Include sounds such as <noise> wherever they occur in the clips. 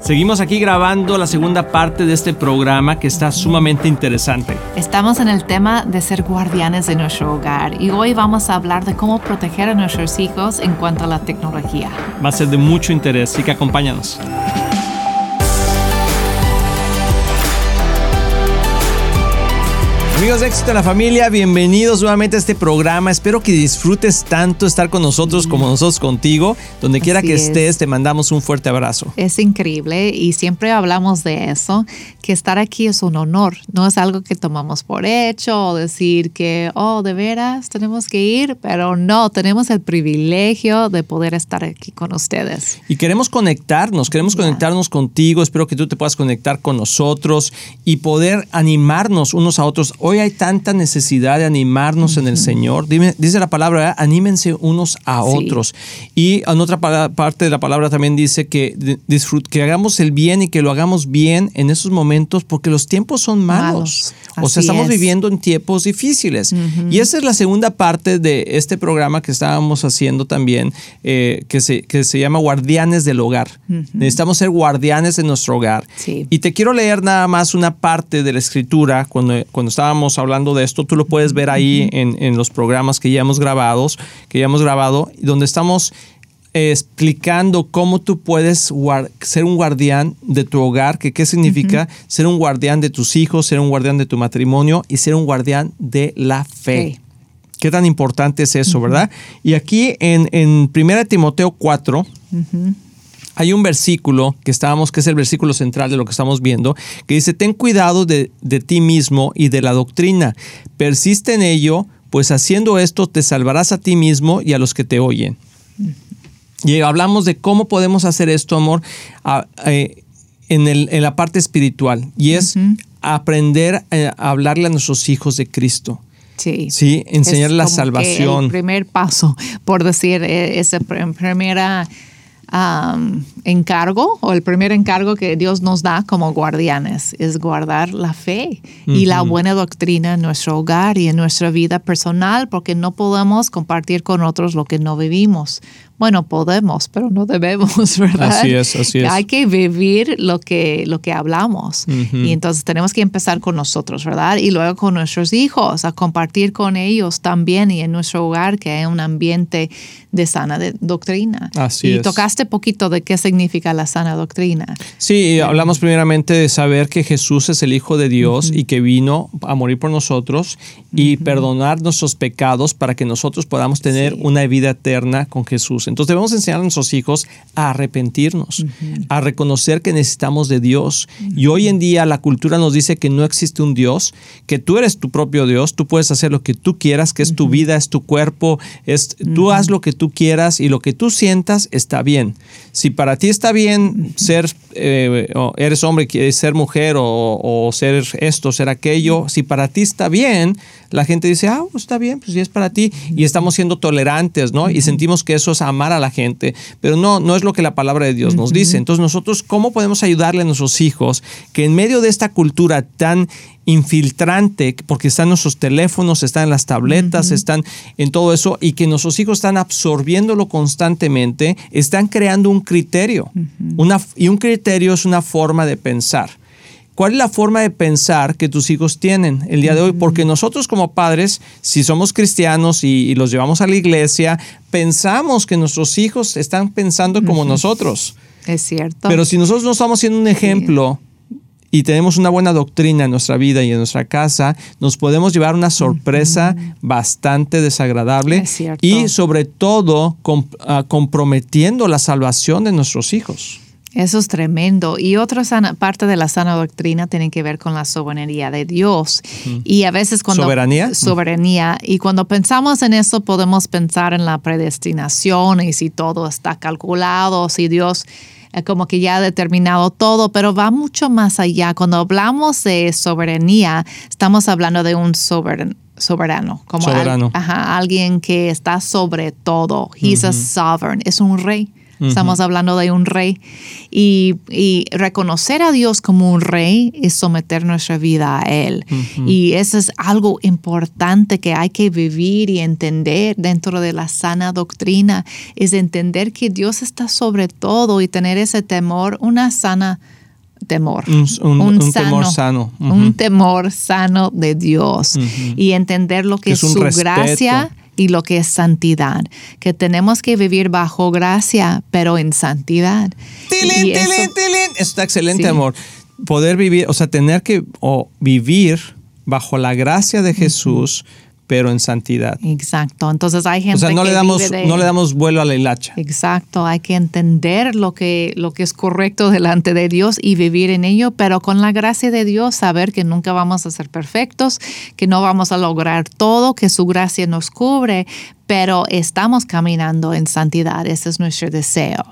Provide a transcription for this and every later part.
Seguimos aquí grabando la segunda parte de este programa que está sumamente interesante. Estamos en el tema de ser guardianes de nuestro hogar y hoy vamos a hablar de cómo proteger a nuestros hijos en cuanto a la tecnología. Va a ser de mucho interés, así que acompáñanos. Amigos de Éxito en la Familia, bienvenidos nuevamente a este programa. Espero que disfrutes tanto estar con nosotros como nosotros contigo. Donde quiera que estés, te mandamos un fuerte abrazo. Es increíble y siempre hablamos de eso, que estar aquí es un honor, no es algo que tomamos por hecho o decir que, oh, de veras tenemos que ir, pero no, tenemos el privilegio de poder estar aquí con ustedes. Y queremos conectarnos, queremos conectarnos contigo. Espero que tú te puedas conectar con nosotros y poder animarnos unos a otros Hoy hay tanta necesidad de animarnos en el Señor. dice la palabra, anímense unos a otros. Y en otra parte de la palabra también dice que, que hagamos el bien y que lo hagamos bien en esos momentos porque los tiempos son malos. O sea, estamos viviendo en tiempos difíciles. Y esa es la segunda parte de este programa que estábamos haciendo también, eh, que, se, que se llama Guardianes del Hogar. Necesitamos ser guardianes de nuestro hogar. Y te quiero leer nada más una parte de la escritura cuando, cuando estábamos hablando de esto, tú lo puedes ver ahí en, los programas que ya hemos grabado, que ya hemos grabado, donde estamos explicando cómo tú puedes ser un guardián de tu hogar, que qué significa ser un guardián de tus hijos, ser un guardián de tu matrimonio y ser un guardián de la fe. Qué tan importante es eso, ¿verdad? Y aquí en, en 1 Timoteo 4, hay un versículo que estábamos, que es el versículo central de lo que estamos viendo, que dice, ten cuidado de, ti mismo y de la doctrina, persiste en ello, pues haciendo esto te salvarás a ti mismo y a los que te oyen. Y hablamos de cómo podemos hacer esto, amor, eh, en, la parte espiritual, y es aprender a hablarle a nuestros hijos de Cristo. Sí. Sí, enseñar la salvación. el primer paso, por decir, e, esa primera encargo o el primer encargo que Dios nos da como guardianes es guardar la fe y la buena doctrina en nuestro hogar y en nuestra vida personal porque no podemos compartir con otros lo que no vivimos bueno, podemos, pero no debemos, <laughs> ¿verdad? Así es, así es. Hay que vivir lo que, lo que hablamos. Y entonces tenemos que empezar con nosotros, ¿verdad? Y luego con nuestros hijos, a compartir con ellos también y en nuestro hogar que hay un ambiente de sana doctrina. Así y es. tocaste poquito de qué significa la sana doctrina. Sí, hablamos primeramente de saber que Jesús es el Hijo de Dios y que vino a morir por nosotros y perdonar nuestros pecados para que nosotros podamos tener una vida eterna con Jesús. Entonces debemos enseñar a nuestros hijos a arrepentirnos, a reconocer que necesitamos de Dios. Y hoy en día la cultura nos dice que no existe un Dios, que tú eres tu propio Dios, tú puedes hacer lo que tú quieras, que es tu vida, es tu cuerpo, es, tú haz lo que tú quieras y lo que tú sientas está bien. Si para ti está bien ser, eh, eres hombre, ser mujer o, ser esto, ser aquello, si para ti está bien, la gente dice, ah, pues está bien, pues si es para ti. Y estamos siendo tolerantes, ¿no? Y sentimos que eso es amar a la gente, pero no, no es lo que la palabra de Dios nos dice. Entonces nosotros, ¿cómo podemos ayudarle a nuestros hijos que en medio de esta cultura tan infiltrante, porque están nuestros teléfonos, están en las tabletas, están en todo eso, y que nuestros hijos están absorbiéndolo constantemente, están creando un criterio. una, y un criterio es una forma de pensar. ¿Cuál es la forma de pensar que tus hijos tienen el día de hoy? Porque nosotros como padres, si somos cristianos y, los llevamos a la iglesia, pensamos que nuestros hijos están pensando como nosotros. Es cierto. Pero si nosotros no estamos siendo un ejemplo y tenemos una buena doctrina en nuestra vida y en nuestra casa, nos podemos llevar una sorpresa bastante desagradable y sobre todo ah, comprometiendo la salvación de nuestros hijos. Eso es tremendo. Y otra parte de la sana doctrina tiene que ver con la soberanía de Dios. Y a veces cuando... ¿Soberanía? Soberanía. Y cuando pensamos en eso podemos pensar en la predestinación y si todo está calculado, si Dios eh, como que ya ha determinado todo, pero va mucho más allá. Cuando hablamos de soberanía, estamos hablando de un soberano soberano, como soberano. ajá, alguien que está sobre todo. He's a sovereign, es un rey. Estamos hablando de un rey. Y, y, reconocer a Dios como un rey es someter nuestra vida a Él. Y eso es algo importante que hay que vivir y entender dentro de la sana doctrina, es entender que Dios está sobre todo y tener ese temor, una sana temor. Un, un, temor sano. Un temor sano de Dios. Y entender lo que, es, su gracia y lo que es santidad. Que tenemos que vivir bajo gracia, pero en santidad. ¡Tilín, tilín, tilín! Está excelente, amor. Poder vivir, o sea, tener que vivir bajo la gracia de Jesús pero en santidad. Exacto. Entonces hay gente o sea, no que le damos no le damos vuelo a la hilacha. Exacto. Hay que entender lo que lo que es correcto delante de Dios y vivir en ello, pero con la gracia de Dios saber que nunca vamos a ser perfectos, que no vamos a lograr todo, que su gracia nos cubre, pero estamos caminando en santidad, ese es nuestro deseo.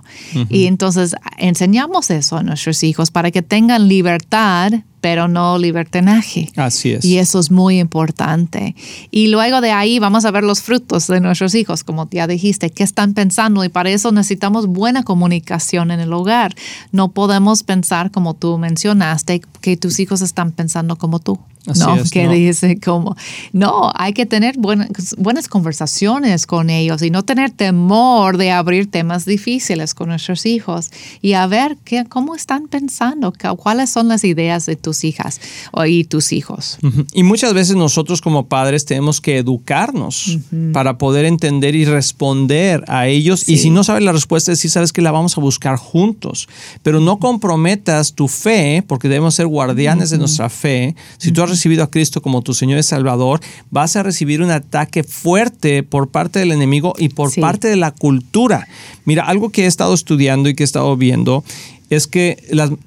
Y entonces enseñamos eso a nuestros hijos para que tengan libertad, pero no libertinaje. Así es. Y eso es muy importante. Y luego de ahí vamos a ver los frutos de nuestros hijos, como ya dijiste, qué están pensando y para eso necesitamos buena comunicación en el hogar. No podemos pensar como tú mencionaste, que tus hijos están pensando como tú. ¿No? que dice como, no, hay que tener buenas, buenas conversaciones con ellos y no tener temor de abrir temas difíciles con nuestros hijos y a ver qué, cómo están pensando, cuáles son las ideas de tus hijas y tus hijos. Y muchas veces nosotros como padres tenemos que educarnos para poder entender y responder a ellos. Y si no sabes la respuesta, sí sabes que la vamos a buscar juntos. Pero no comprometas tu fe, porque debemos ser guardianes de nuestra fe. Si tú has recibido a Cristo como tu Señor y Salvador, vas a recibir un ataque fuerte por parte del enemigo y por parte de la cultura. Mira, algo que he estado estudiando y que he estado viendo es que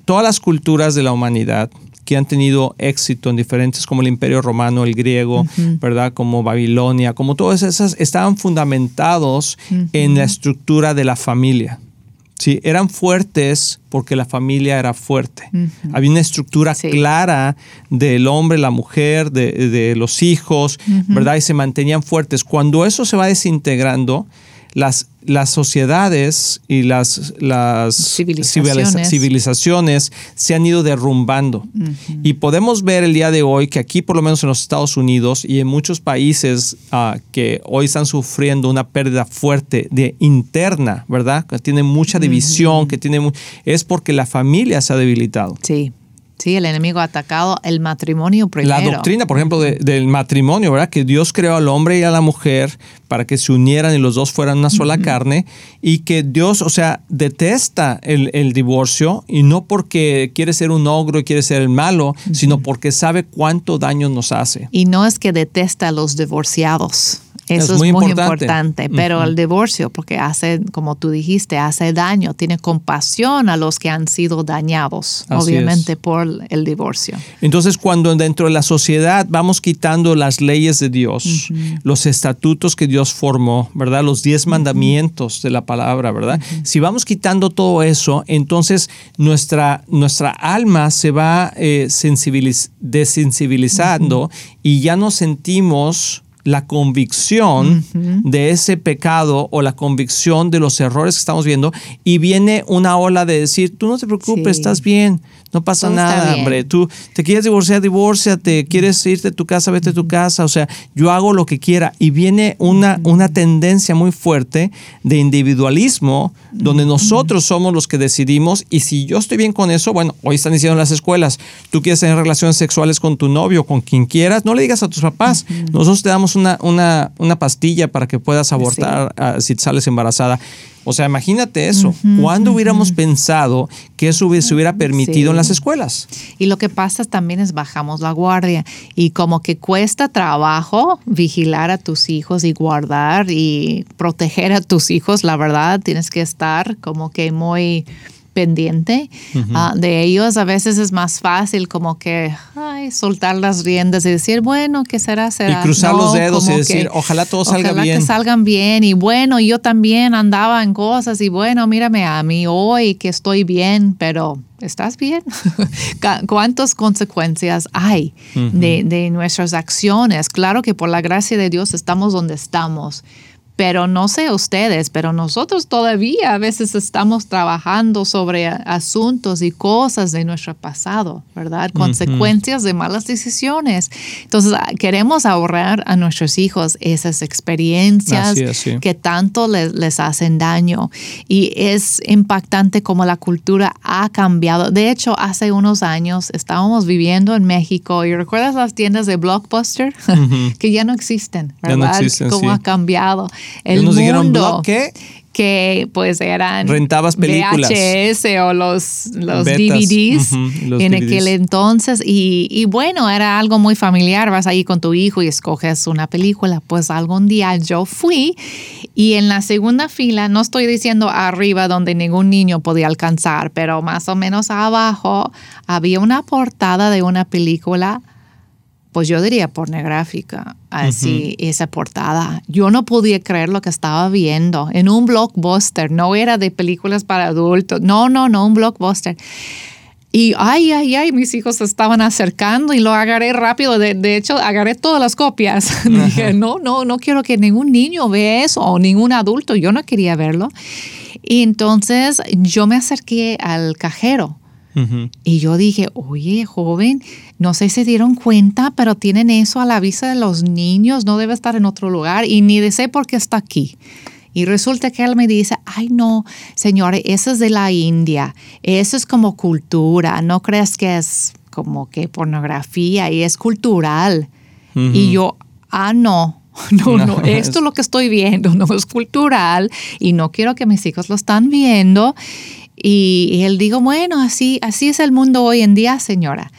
todas las culturas de la humanidad, que han tenido éxito en diferentes, como el Imperio Romano, el griego, ¿verdad? Como Babilonia, como todas esas, estaban fundamentados en la estructura de la familia. Sí, eran fuertes porque la familia era fuerte. Había una estructura clara del hombre, la mujer, de, los hijos, ¿verdad? Y se mantenían fuertes. Cuando eso se va desintegrando, las, las sociedades y las, las civilizaciones. se han ido derrumbando. Y podemos ver el día de hoy que aquí, por lo menos en los Estados Unidos y en muchos países ah, que hoy están sufriendo una pérdida fuerte de interna, ¿verdad? Que tiene mucha división, que tiene es porque la familia se ha debilitado. Sí. Sí, el enemigo ha atacado el matrimonio primero. La doctrina, por ejemplo, del matrimonio, ¿verdad? Que Dios creó al hombre y a la mujer para que se unieran y los dos fueran una sola carne y que Dios, o sea, detesta el, divorcio y no porque quiere ser un ogro y quiere ser el malo, sino porque sabe cuánto daño nos hace. Y no es que detesta a los divorciados. Eso es muy, importante. pero el divorcio, porque hace, como tú dijiste, hace daño, tiene compasión a los que han sido dañados, obviamente, por el divorcio. Entonces, cuando dentro de la sociedad vamos quitando las leyes de Dios, los estatutos que Dios formó, ¿verdad? Los diez mandamientos de la palabra, ¿verdad? Si vamos quitando todo eso, entonces nuestra, nuestra alma se va eh, desensibilizando y ya no sentimos la convicción de ese pecado o la convicción de los errores que estamos viendo y viene una ola de decir, tú no te preocupes, estás bien, no pasa nada, hombre, tú te quieres divorciar, divórciate, quieres irte a tu casa, vete a tu casa, o sea, yo hago lo que quiera. Y viene una, una tendencia muy fuerte de individualismo donde nosotros somos los que decidimos. Y si yo estoy bien con eso, bueno, hoy están diciendo en las escuelas, tú quieres tener relaciones sexuales con tu novio, con quien quieras, no le digas a tus papás, nosotros te damos una, una, una pastilla para que puedas abortar ah, si sales embarazada. O sea, imagínate eso. ¿Cuándo hubiéramos pensado que eso se hubiera permitido en las escuelas? Y lo que pasa también es bajamos la guardia y como que cuesta trabajo vigilar a tus hijos y guardar y proteger a tus hijos, la verdad, tienes que estar como que muy pendiente ah, de ellos. A veces es más fácil como que ay, soltar las riendas y decir, bueno, ¿qué será? será? Y cruzar los dedos y decir, ojalá todo salga bien. que salgan bien. Y bueno, yo también andaba en cosas y bueno, mírame a mí hoy que estoy bien, pero ¿estás bien? <laughs> ¿Cuántas consecuencias hay de, de nuestras acciones? Claro que por la gracia de Dios estamos donde estamos Pero no sé ustedes, pero nosotros todavía a veces estamos trabajando sobre asuntos y cosas de nuestro pasado, ¿verdad? Consecuencias de malas decisiones. Entonces, ah, queremos ahorrar a nuestros hijos esas experiencias que tanto les, les hacen daño. Y es impactante cómo la cultura ha cambiado. De hecho, hace unos años estábamos viviendo en México y recuerdas las tiendas de Blockbuster <laughs> que ya no existen, ¿verdad? Cómo ha cambiado el nos mundo. ¿qué? que pues eran rentabas películas. VHS o los, los DVDs en aquel entonces. Y, y, bueno era algo muy familiar. Vas ahí con tu hijo y escoges una película. Pues algún día yo fui y en la segunda fila no estoy diciendo arriba donde ningún niño podía alcanzar pero más o menos abajo había una portada de una película pues yo diría pornográfica, así, esa portada. Yo no podía creer lo que estaba viendo en un blockbuster, no era de películas para adultos, no, no, no, un blockbuster. Y ay, ay, ay, mis hijos se estaban acercando y lo agarré rápido. De, de hecho, agarré todas las copias. <laughs> Dije, no, no, no quiero que ningún niño vea eso o ningún adulto. Yo no quería verlo. Y entonces yo me acerqué al cajero y yo dije, oye, joven, no sé si se dieron cuenta, pero tienen eso a la vista de los niños, no debe estar en otro lugar y ni de sé por qué está aquí. Y resulta que él me dice, ay no, señores, eso es de la India, eso es como cultura, no crees que es como que pornografía y es cultural. Y yo, ah, no, <laughs> no, no, <laughs> esto es lo que estoy viendo, <laughs> no es cultural y no quiero que mis hijos lo están viendo. Y, él dijo, bueno, así, así es el mundo hoy en día, señora.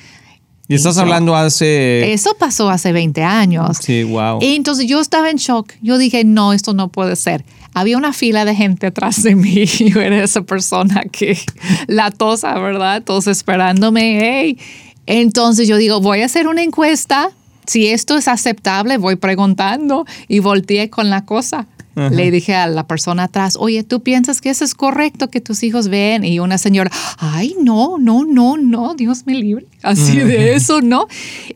Y estás hablando hace... Eso pasó hace 20 años. Sí, wow. Y entonces yo estaba en shock. Yo dije, no, esto no puede ser. Había una fila de gente atrás de mí. <laughs> Yo era esa persona que, <laughs> la tosa, ¿verdad? Todos esperándome. Hey. Entonces yo digo, voy a hacer una encuesta. Si esto es aceptable, voy preguntando y volteé con la cosa. Le dije a la persona atrás, oye, ¿tú piensas que eso es correcto que tus hijos ven? Y una señora, ay, no, no, no, no, Dios me libre. Así de eso, ¿no?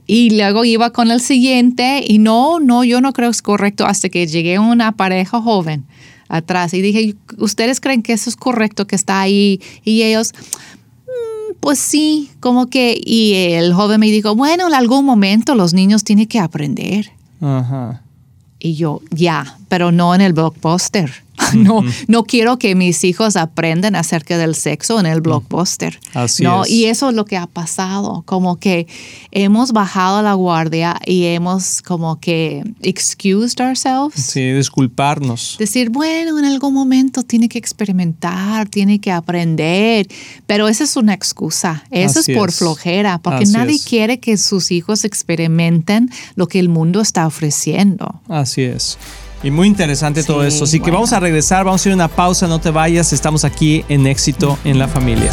Y luego iba con el siguiente y no, no, yo no creo que es correcto hasta que llegué a una pareja joven atrás y dije, ¿ustedes creen que eso es correcto que está ahí? Y ellos, mm, pues sí, como que, y el joven me dijo, bueno, en algún momento los niños tienen que aprender. Ajá. Y yo, ya, pero no en el blockbuster. <laughs> no, no quiero que mis hijos aprendan acerca del sexo en el blockbuster. Así ¿no? es. Y eso es lo que ha pasado, como que hemos bajado la guardia y hemos como que excused ourselves. Sí, disculparnos. Decir, bueno, en algún momento tiene que experimentar, tiene que aprender, pero esa es una excusa. Eso es por flojera, porque nadie quiere que sus hijos experimenten lo que el mundo está ofreciendo. Así es. Y muy interesante todo esto. Así que vamos a regresar, vamos a ir a una pausa, no te vayas, estamos aquí en éxito en la familia.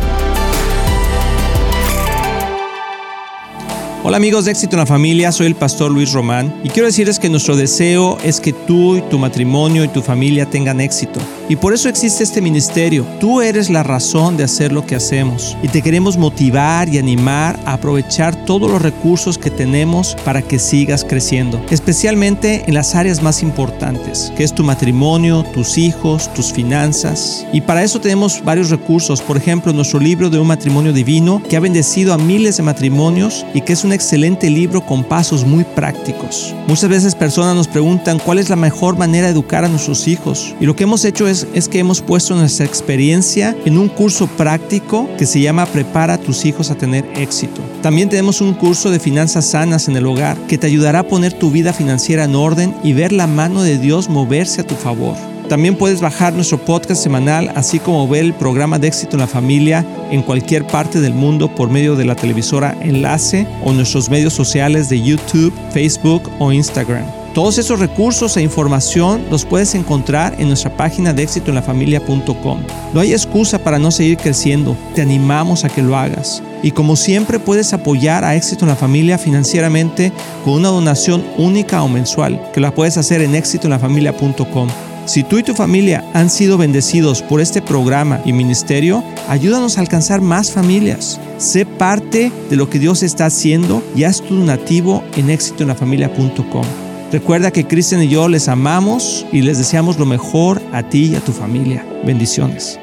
Hola amigos de Éxito en la Familia, soy el pastor Luis Román y quiero decirles que nuestro deseo es que tú y tu matrimonio y tu familia tengan éxito. Y por eso existe este ministerio. Tú eres la razón de hacer lo que hacemos. Y te queremos motivar y animar a aprovechar todos los recursos que tenemos para que sigas creciendo. Especialmente en las áreas más importantes, que es tu matrimonio, tus hijos, tus finanzas. Y para eso tenemos varios recursos. Por ejemplo, nuestro libro de un matrimonio divino que ha bendecido a miles de matrimonios y que es un excelente libro con pasos muy prácticos. Muchas veces personas nos preguntan cuál es la mejor manera de educar a nuestros hijos. Y lo que hemos hecho es es, que hemos puesto nuestra experiencia en un curso práctico que se llama Prepara a tus hijos a tener éxito. También tenemos un curso de finanzas sanas en el hogar que te ayudará a poner tu vida financiera en orden y ver la mano de Dios moverse a tu favor. También puedes bajar nuestro podcast semanal, así como ver el programa de éxito en la familia en cualquier parte del mundo por medio de la televisora Enlace o nuestros medios sociales de YouTube, Facebook o Instagram. Todos esos recursos e información los puedes encontrar en nuestra página de éxitoenlafamilia.com. No hay excusa para no seguir creciendo, te animamos a que lo hagas. Y como siempre puedes apoyar a Éxito en la Familia financieramente con una donación única o mensual, que la puedes hacer en éxitoenlafamilia.com. Si tú y tu familia han sido bendecidos por este programa y ministerio, ayúdanos a alcanzar más familias. Sé parte de lo que Dios está haciendo y haz tu donativo en éxitoenlafamilia.com. Recuerda que Cristian y yo les amamos y les deseamos lo mejor a ti y a tu familia. Bendiciones.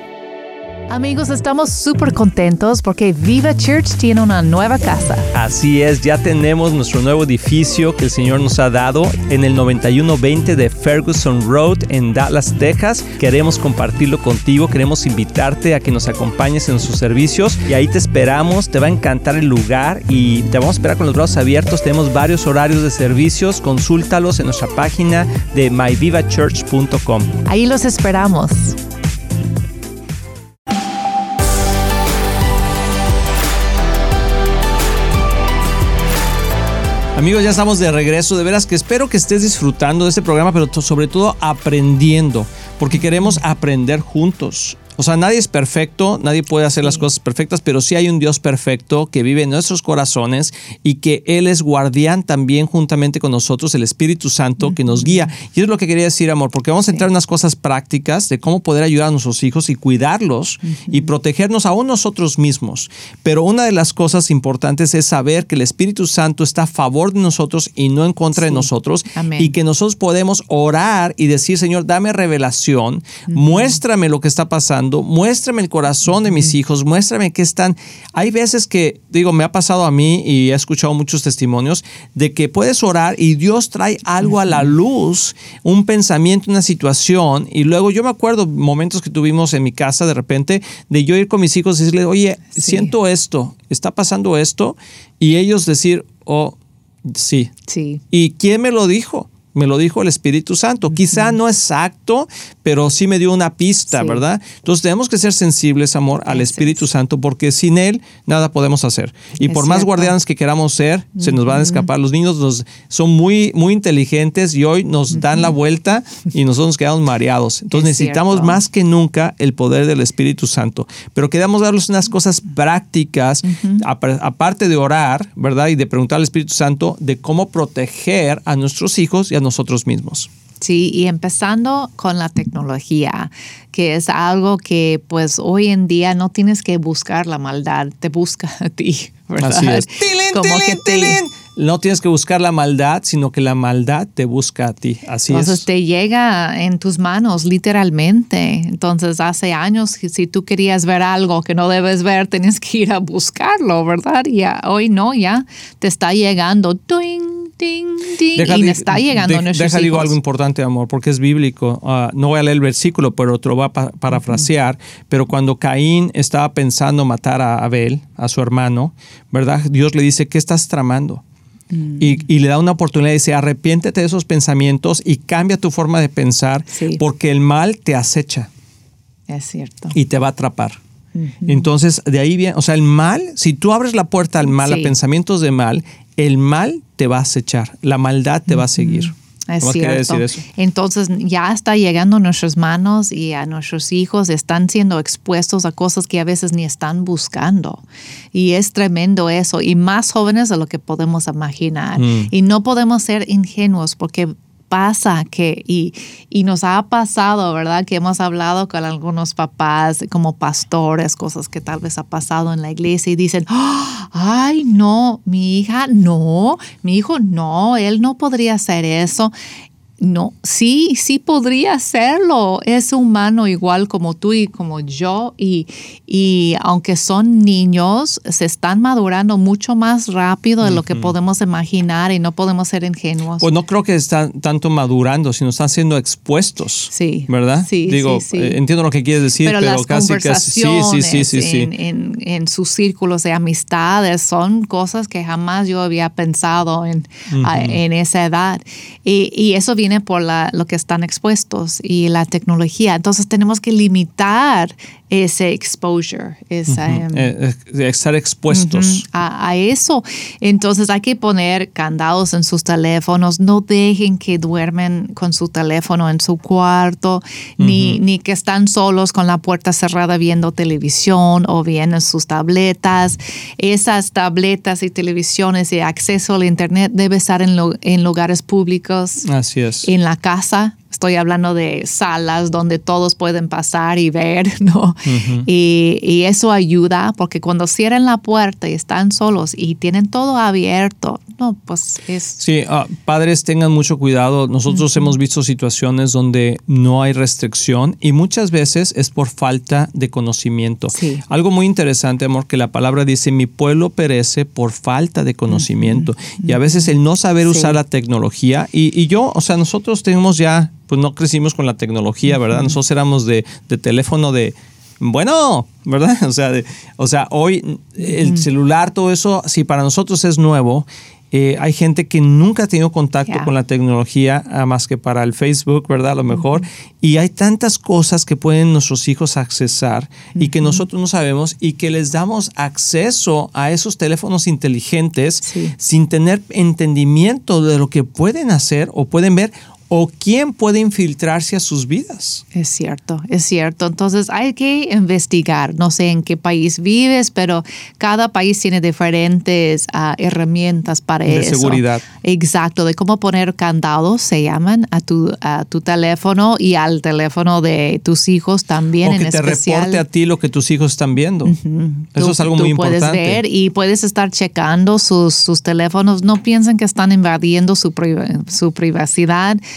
Amigos, estamos súper contentos porque Viva Church tiene una nueva casa. Así es, ya tenemos nuestro nuevo edificio que el Señor nos ha dado en el 9120 de Ferguson Road en Dallas, Texas. Queremos compartirlo contigo, queremos invitarte a que nos acompañes en sus servicios y ahí te esperamos, te va a encantar el lugar y te vamos a esperar con los brazos abiertos. Tenemos varios horarios de servicios, consúltalos en nuestra página de myvivachurch.com. Ahí los esperamos. Amigos, ya estamos de regreso. De veras que espero que estés disfrutando de este programa, pero sobre todo aprendiendo, porque queremos aprender juntos. O sea, nadie es perfecto, nadie puede hacer las cosas perfectas, pero sí hay un Dios perfecto que vive en nuestros corazones y que Él es guardián también juntamente con nosotros, el Espíritu Santo que nos guía. Y eso es lo que quería decir, amor, porque vamos a entrar en unas cosas prácticas de cómo poder ayudar a nuestros hijos y cuidarlos y protegernos aún nosotros mismos. Pero una de las cosas importantes es saber que el Espíritu Santo está a favor de nosotros y no en contra de nosotros. Y que nosotros podemos orar y decir, Señor, dame revelación, muéstrame lo que está pasando muéstrame el corazón de mis hijos, muéstrame que están. Hay veces que, digo, me ha pasado a mí y he escuchado muchos testimonios de que puedes orar y Dios trae algo a la luz, un pensamiento, una situación. Y luego yo me acuerdo momentos que tuvimos en mi casa de repente de yo ir con mis hijos y decirles, oye, siento esto, está pasando esto. Y ellos decir, oh, sí. Sí. ¿Y quién me lo dijo? Me lo dijo el Espíritu Santo. Quizá no exacto, pero sí me dio una pista, ¿verdad? Entonces tenemos que ser sensibles, amor, al Espíritu Santo, porque sin Él nada podemos hacer. Y por más guardianes que queramos ser, se nos van a escapar. Los niños son muy, muy inteligentes y hoy nos dan la vuelta y nosotros nos quedamos mareados. Entonces necesitamos más que nunca el poder del Espíritu Santo. Pero queremos darles unas cosas prácticas, aparte de orar, ¿verdad? Y de preguntar al Espíritu Santo de cómo proteger a nuestros hijos y a nosotros mismos. Sí, y empezando con la tecnología, que es algo que pues hoy en día no tienes que buscar la maldad, te busca a ti, ¿verdad? Así es. Como que te, no tienes que buscar la maldad, sino que la maldad te busca a ti. Así Entonces te llega en tus manos, literalmente. Entonces hace años, si tú querías ver algo que no debes ver, tenías que ir a buscarlo, ¿verdad? Y hoy no, ya te está llegando. Ding, y me está llegando de, Deja digo algo importante, amor, porque es bíblico. Ah, no voy a leer el versículo, pero te lo voy a parafrasear. Pero cuando Caín estaba pensando matar a Abel, a su hermano, ¿verdad? Dios le dice, ¿qué estás tramando? Y, le da una oportunidad y dice, arrepiéntete de esos pensamientos y cambia tu forma de pensar porque el mal te acecha. Es cierto. Y te va a atrapar. Entonces, de ahí viene, o sea, el mal, si tú abres la puerta al mal, a pensamientos de mal, el mal te va a acechar, la maldad te va a seguir. Es cierto. Entonces ya está llegando a nuestras manos y a nuestros hijos están siendo expuestos a cosas que a veces ni están buscando. Y es tremendo eso. Y más jóvenes de lo que podemos imaginar. Mm. Y no podemos ser ingenuos porque pasa que, y, y, nos ha pasado, ¿verdad? Que hemos hablado con algunos papás como pastores, cosas que tal vez ha pasado en la iglesia y dicen, ay, no, mi hija, no, mi hijo, no, él no podría hacer eso. No, sí, sí podría serlo. Es humano igual como tú y como yo. Y, y aunque son niños, se están madurando mucho más rápido de lo que podemos imaginar y no podemos ser ingenuos. Pues no creo que están tanto madurando, sino están siendo expuestos. Sí. ¿Verdad? Sí. Digo, sí, eh, entiendo lo que quieres decir, pero, las casi, casi. Sí, sí, sí, sí. En, en, sus círculos de amistades son cosas que jamás yo había pensado en, en esa edad. Y, y eso viene por la, lo que están expuestos y la tecnología. Entonces tenemos que limitar ese exposure, esa, em, eh, eh, estar expuestos a, eso. Entonces hay que poner candados en sus teléfonos, no dejen que duermen con su teléfono en su cuarto, ni, ni que están solos con la puerta cerrada viendo televisión o viendo sus tabletas. Esas tabletas y televisiones y acceso al Internet debe estar en, en lugares públicos. Así es. En la casa Estoy hablando de salas donde todos pueden pasar y ver, <laughs> ¿no? y, y, eso ayuda porque cuando cierran la puerta y están solos y tienen todo abierto, no, pues es... Sí, uh, padres tengan mucho cuidado. Nosotros hemos visto situaciones donde no hay restricción y muchas veces es por falta de conocimiento. Sí. Algo muy interesante, amor, que la palabra dice, mi pueblo perece por falta de conocimiento. Y a veces el no saber Sí. usar la tecnología, y, y yo, o sea, nosotros tenemos ya, pues no crecimos con la tecnología, ¿verdad? Nosotros éramos de, de teléfono de... Bueno, ¿verdad? <laughs> O sea, de- o sea, hoy el celular, todo eso, si para nosotros es nuevo, eh, hay gente que nunca ha tenido contacto con la tecnología ah, más que para el Facebook, ¿verdad? A lo mejor. Y hay tantas cosas que pueden nuestros hijos accesar y que nosotros no sabemos y que les damos acceso a esos teléfonos inteligentes Sí. sin tener entendimiento de lo que pueden hacer o pueden ver o quién puede infiltrarse a sus vidas. Es cierto, es cierto. Entonces hay que investigar. No sé en qué país vives, pero cada país tiene diferentes ah, herramientas para De eso. seguridad. Exacto, de cómo poner candados, se llaman, a tu, a tu teléfono y al teléfono de tus hijos también o en que te especial. reporte a ti lo que tus hijos están viendo. Eso Tú- es algo tú muy puedes importante. ver y puedes estar checando sus, sus teléfonos. No piensen que están invadiendo su, su privacidad.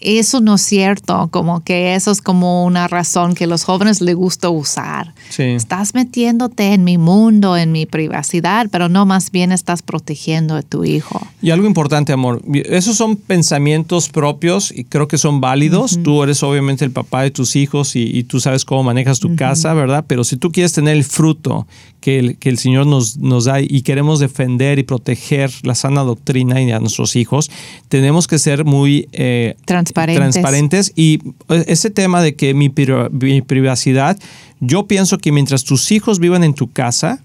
Eso no es cierto, como que eso es como una razón que los jóvenes les gusta usar. Sí. Estás metiéndote en mi mundo, en mi privacidad, pero no más bien estás protegiendo a tu hijo. Y algo importante, amor, esos son pensamientos propios y creo que son válidos. Tú eres obviamente el papá de tus hijos y, y tú sabes cómo manejas tu casa, ¿verdad? Pero si tú quieres tener el fruto que el, que el Señor nos, nos da y queremos defender y proteger la sana doctrina y a nuestros hijos, tenemos que ser muy eh, Transparentes. transparentes. Y eh, ese tema de que mi, pri- mi privacidad, yo pienso que mientras tus hijos vivan en tu casa,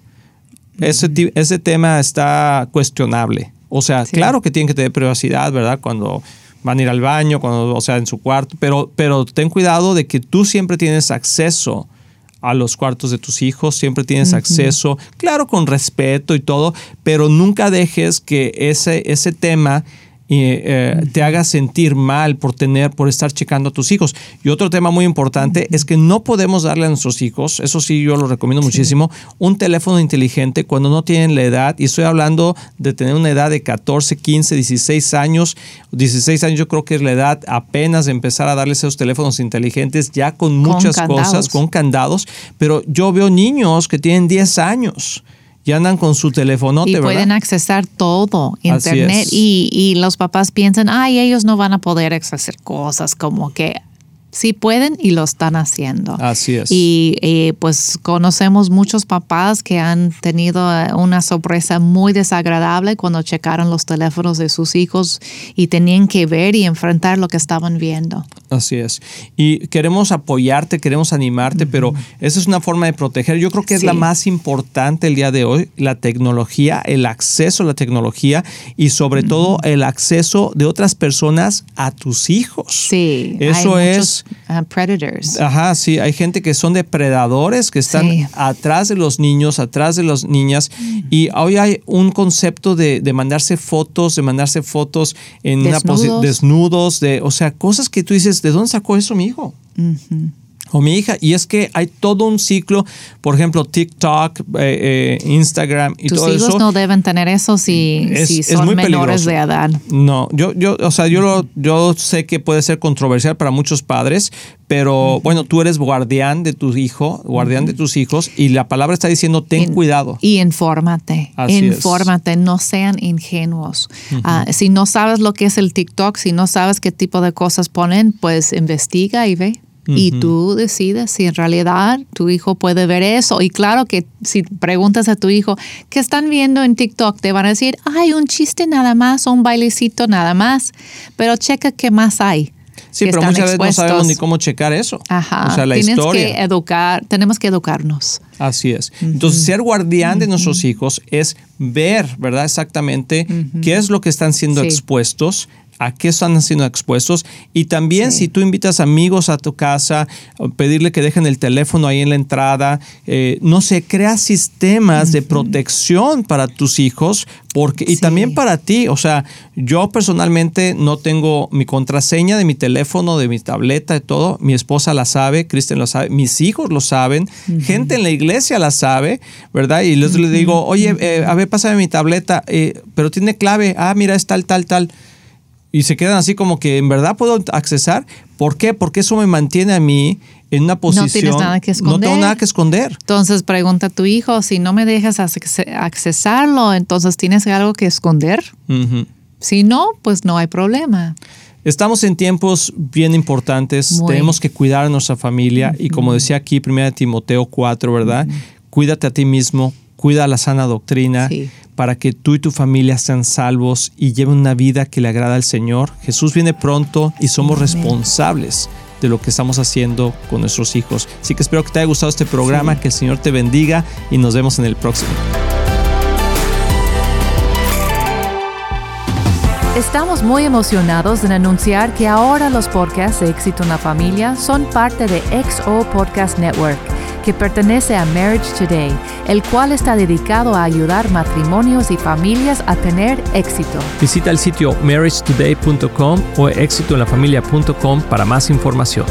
ese, ese tema está cuestionable. O sea, Sí. claro que tienen que tener privacidad, ¿verdad? Cuando van a ir al baño, cuando, o sea, en su cuarto, pero, pero ten cuidado de que tú siempre tienes acceso a los cuartos de tus hijos, siempre tienes acceso, claro, con respeto y todo, pero nunca dejes que ese, ese tema eh, te haga sentir mal por tener, por estar checando a tus hijos. Y otro tema muy importante es que no podemos darle a nuestros hijos, eso sí yo lo recomiendo muchísimo, un teléfono inteligente cuando no tienen la edad, y estoy hablando de tener una edad de 14, 15, 16 años, 16 años yo creo que es la edad apenas de empezar a darles esos teléfonos inteligentes ya con muchas cosas, con candados, pero yo veo niños que tienen 10 años y andan con su telefonote, Y ¿verdad? pueden accesar todo, internet, y, y los papás piensan, ay, ellos no van a poder acceder cosas como que sí pueden y lo están haciendo. Así es. Y eh, pues conocemos muchos papás que han tenido eh, una sorpresa muy desagradable cuando checaron los teléfonos de sus hijos y tenían que ver y enfrentar lo que estaban viendo. Así es. Y queremos apoyarte, queremos animarte, pero esa es una forma de proteger. Yo creo que es Sí. la más importante el día de hoy, la tecnología, el acceso a la tecnología y sobre todo el acceso de otras personas a tus hijos. Sí, Eso es... muchos, uh, predators. Ajá, sí, hay gente que son depredadores, que están Sí. atrás de los niños, atrás de las niñas. Y hoy hay un concepto de, de mandarse fotos, de mandarse fotos en una Desnudos. desnudos, de, o sea, cosas que tú dices, ¿de dónde sacó eso mi hijo? O mi hija. Y es que hay todo un ciclo, por ejemplo, TikTok, eh, eh, Instagram y Tus todo hijos eso. no deben tener eso si, Es- si es son menores peligroso. de edad. No, yo, yo, o sea, yo, lo- yo sé que puede ser controversial para muchos padres, pero bueno, tú eres guardián de tu hijo, guardián de tus hijos, y la palabra está diciendo ten In- cuidado. Y infórmate, Así es. infórmate, no sean ingenuos. Ah, si no sabes lo que es el TikTok, si no sabes qué tipo de cosas ponen, pues investiga y ve. Y tú decides si en realidad tu hijo puede ver eso. Y claro que si preguntas a tu hijo, ¿qué están viendo en TikTok? Te van a decir, hay un chiste nada más, o un bailecito nada más. Pero checa qué más hay. Sí, pero muchas veces no sabemos ni cómo checar eso. Ajá. O sea, la Tienes historia. que educar, tenemos que educarnos. Así es. Entonces, ser guardián de nuestros hijos es ver, ¿verdad? Exactamente qué es lo que están siendo Sí. expuestos, a qué están siendo expuestos. Y también si tú invitas amigos a tu casa, pedirle que dejen el teléfono ahí en la entrada, eh, no sé, crea sistemas de protección para tus hijos porque, y también para ti, o sea, yo personalmente no tengo mi contraseña de mi teléfono, de mi tableta, de todo, mi esposa la sabe, Kristen lo sabe, mis hijos lo saben, gente en la iglesia la sabe, ¿verdad? Y les, le digo, oye, eh, a ver, pásame mi tableta, eh, pero tiene clave, ah, mira, es tal, tal, tal y se quedan así como que en verdad puedo accesar. ¿Por qué? Porque eso me mantiene a mí en una posición. No tienes nada que esconder. No tengo nada que esconder. Entonces pregunta a tu hijo, si no me dejas accesarlo, entonces tienes algo que esconder. Si no, pues no hay problema. Estamos en tiempos bien importantes, tenemos que cuidar a nuestra familia y como decía aquí 1 Timoteo 4, ¿verdad? Cuídate a ti mismo, cuida la sana doctrina para que tú y tu familia sean salvos y lleven una vida que le agrada al Señor. Jesús viene pronto y somos responsables de lo que estamos haciendo con nuestros hijos. Así que espero que te haya gustado este programa, que el Señor te bendiga y nos vemos en el próximo. Estamos muy emocionados en anunciar que ahora los podcasts de Éxito en la Familia son parte de XO Podcast Network que pertenece a Marriage Today, el cual está dedicado a ayudar matrimonios y familias a tener éxito. Visita el sitio marriagetoday.com o éxitoenlafamilia.com para más información.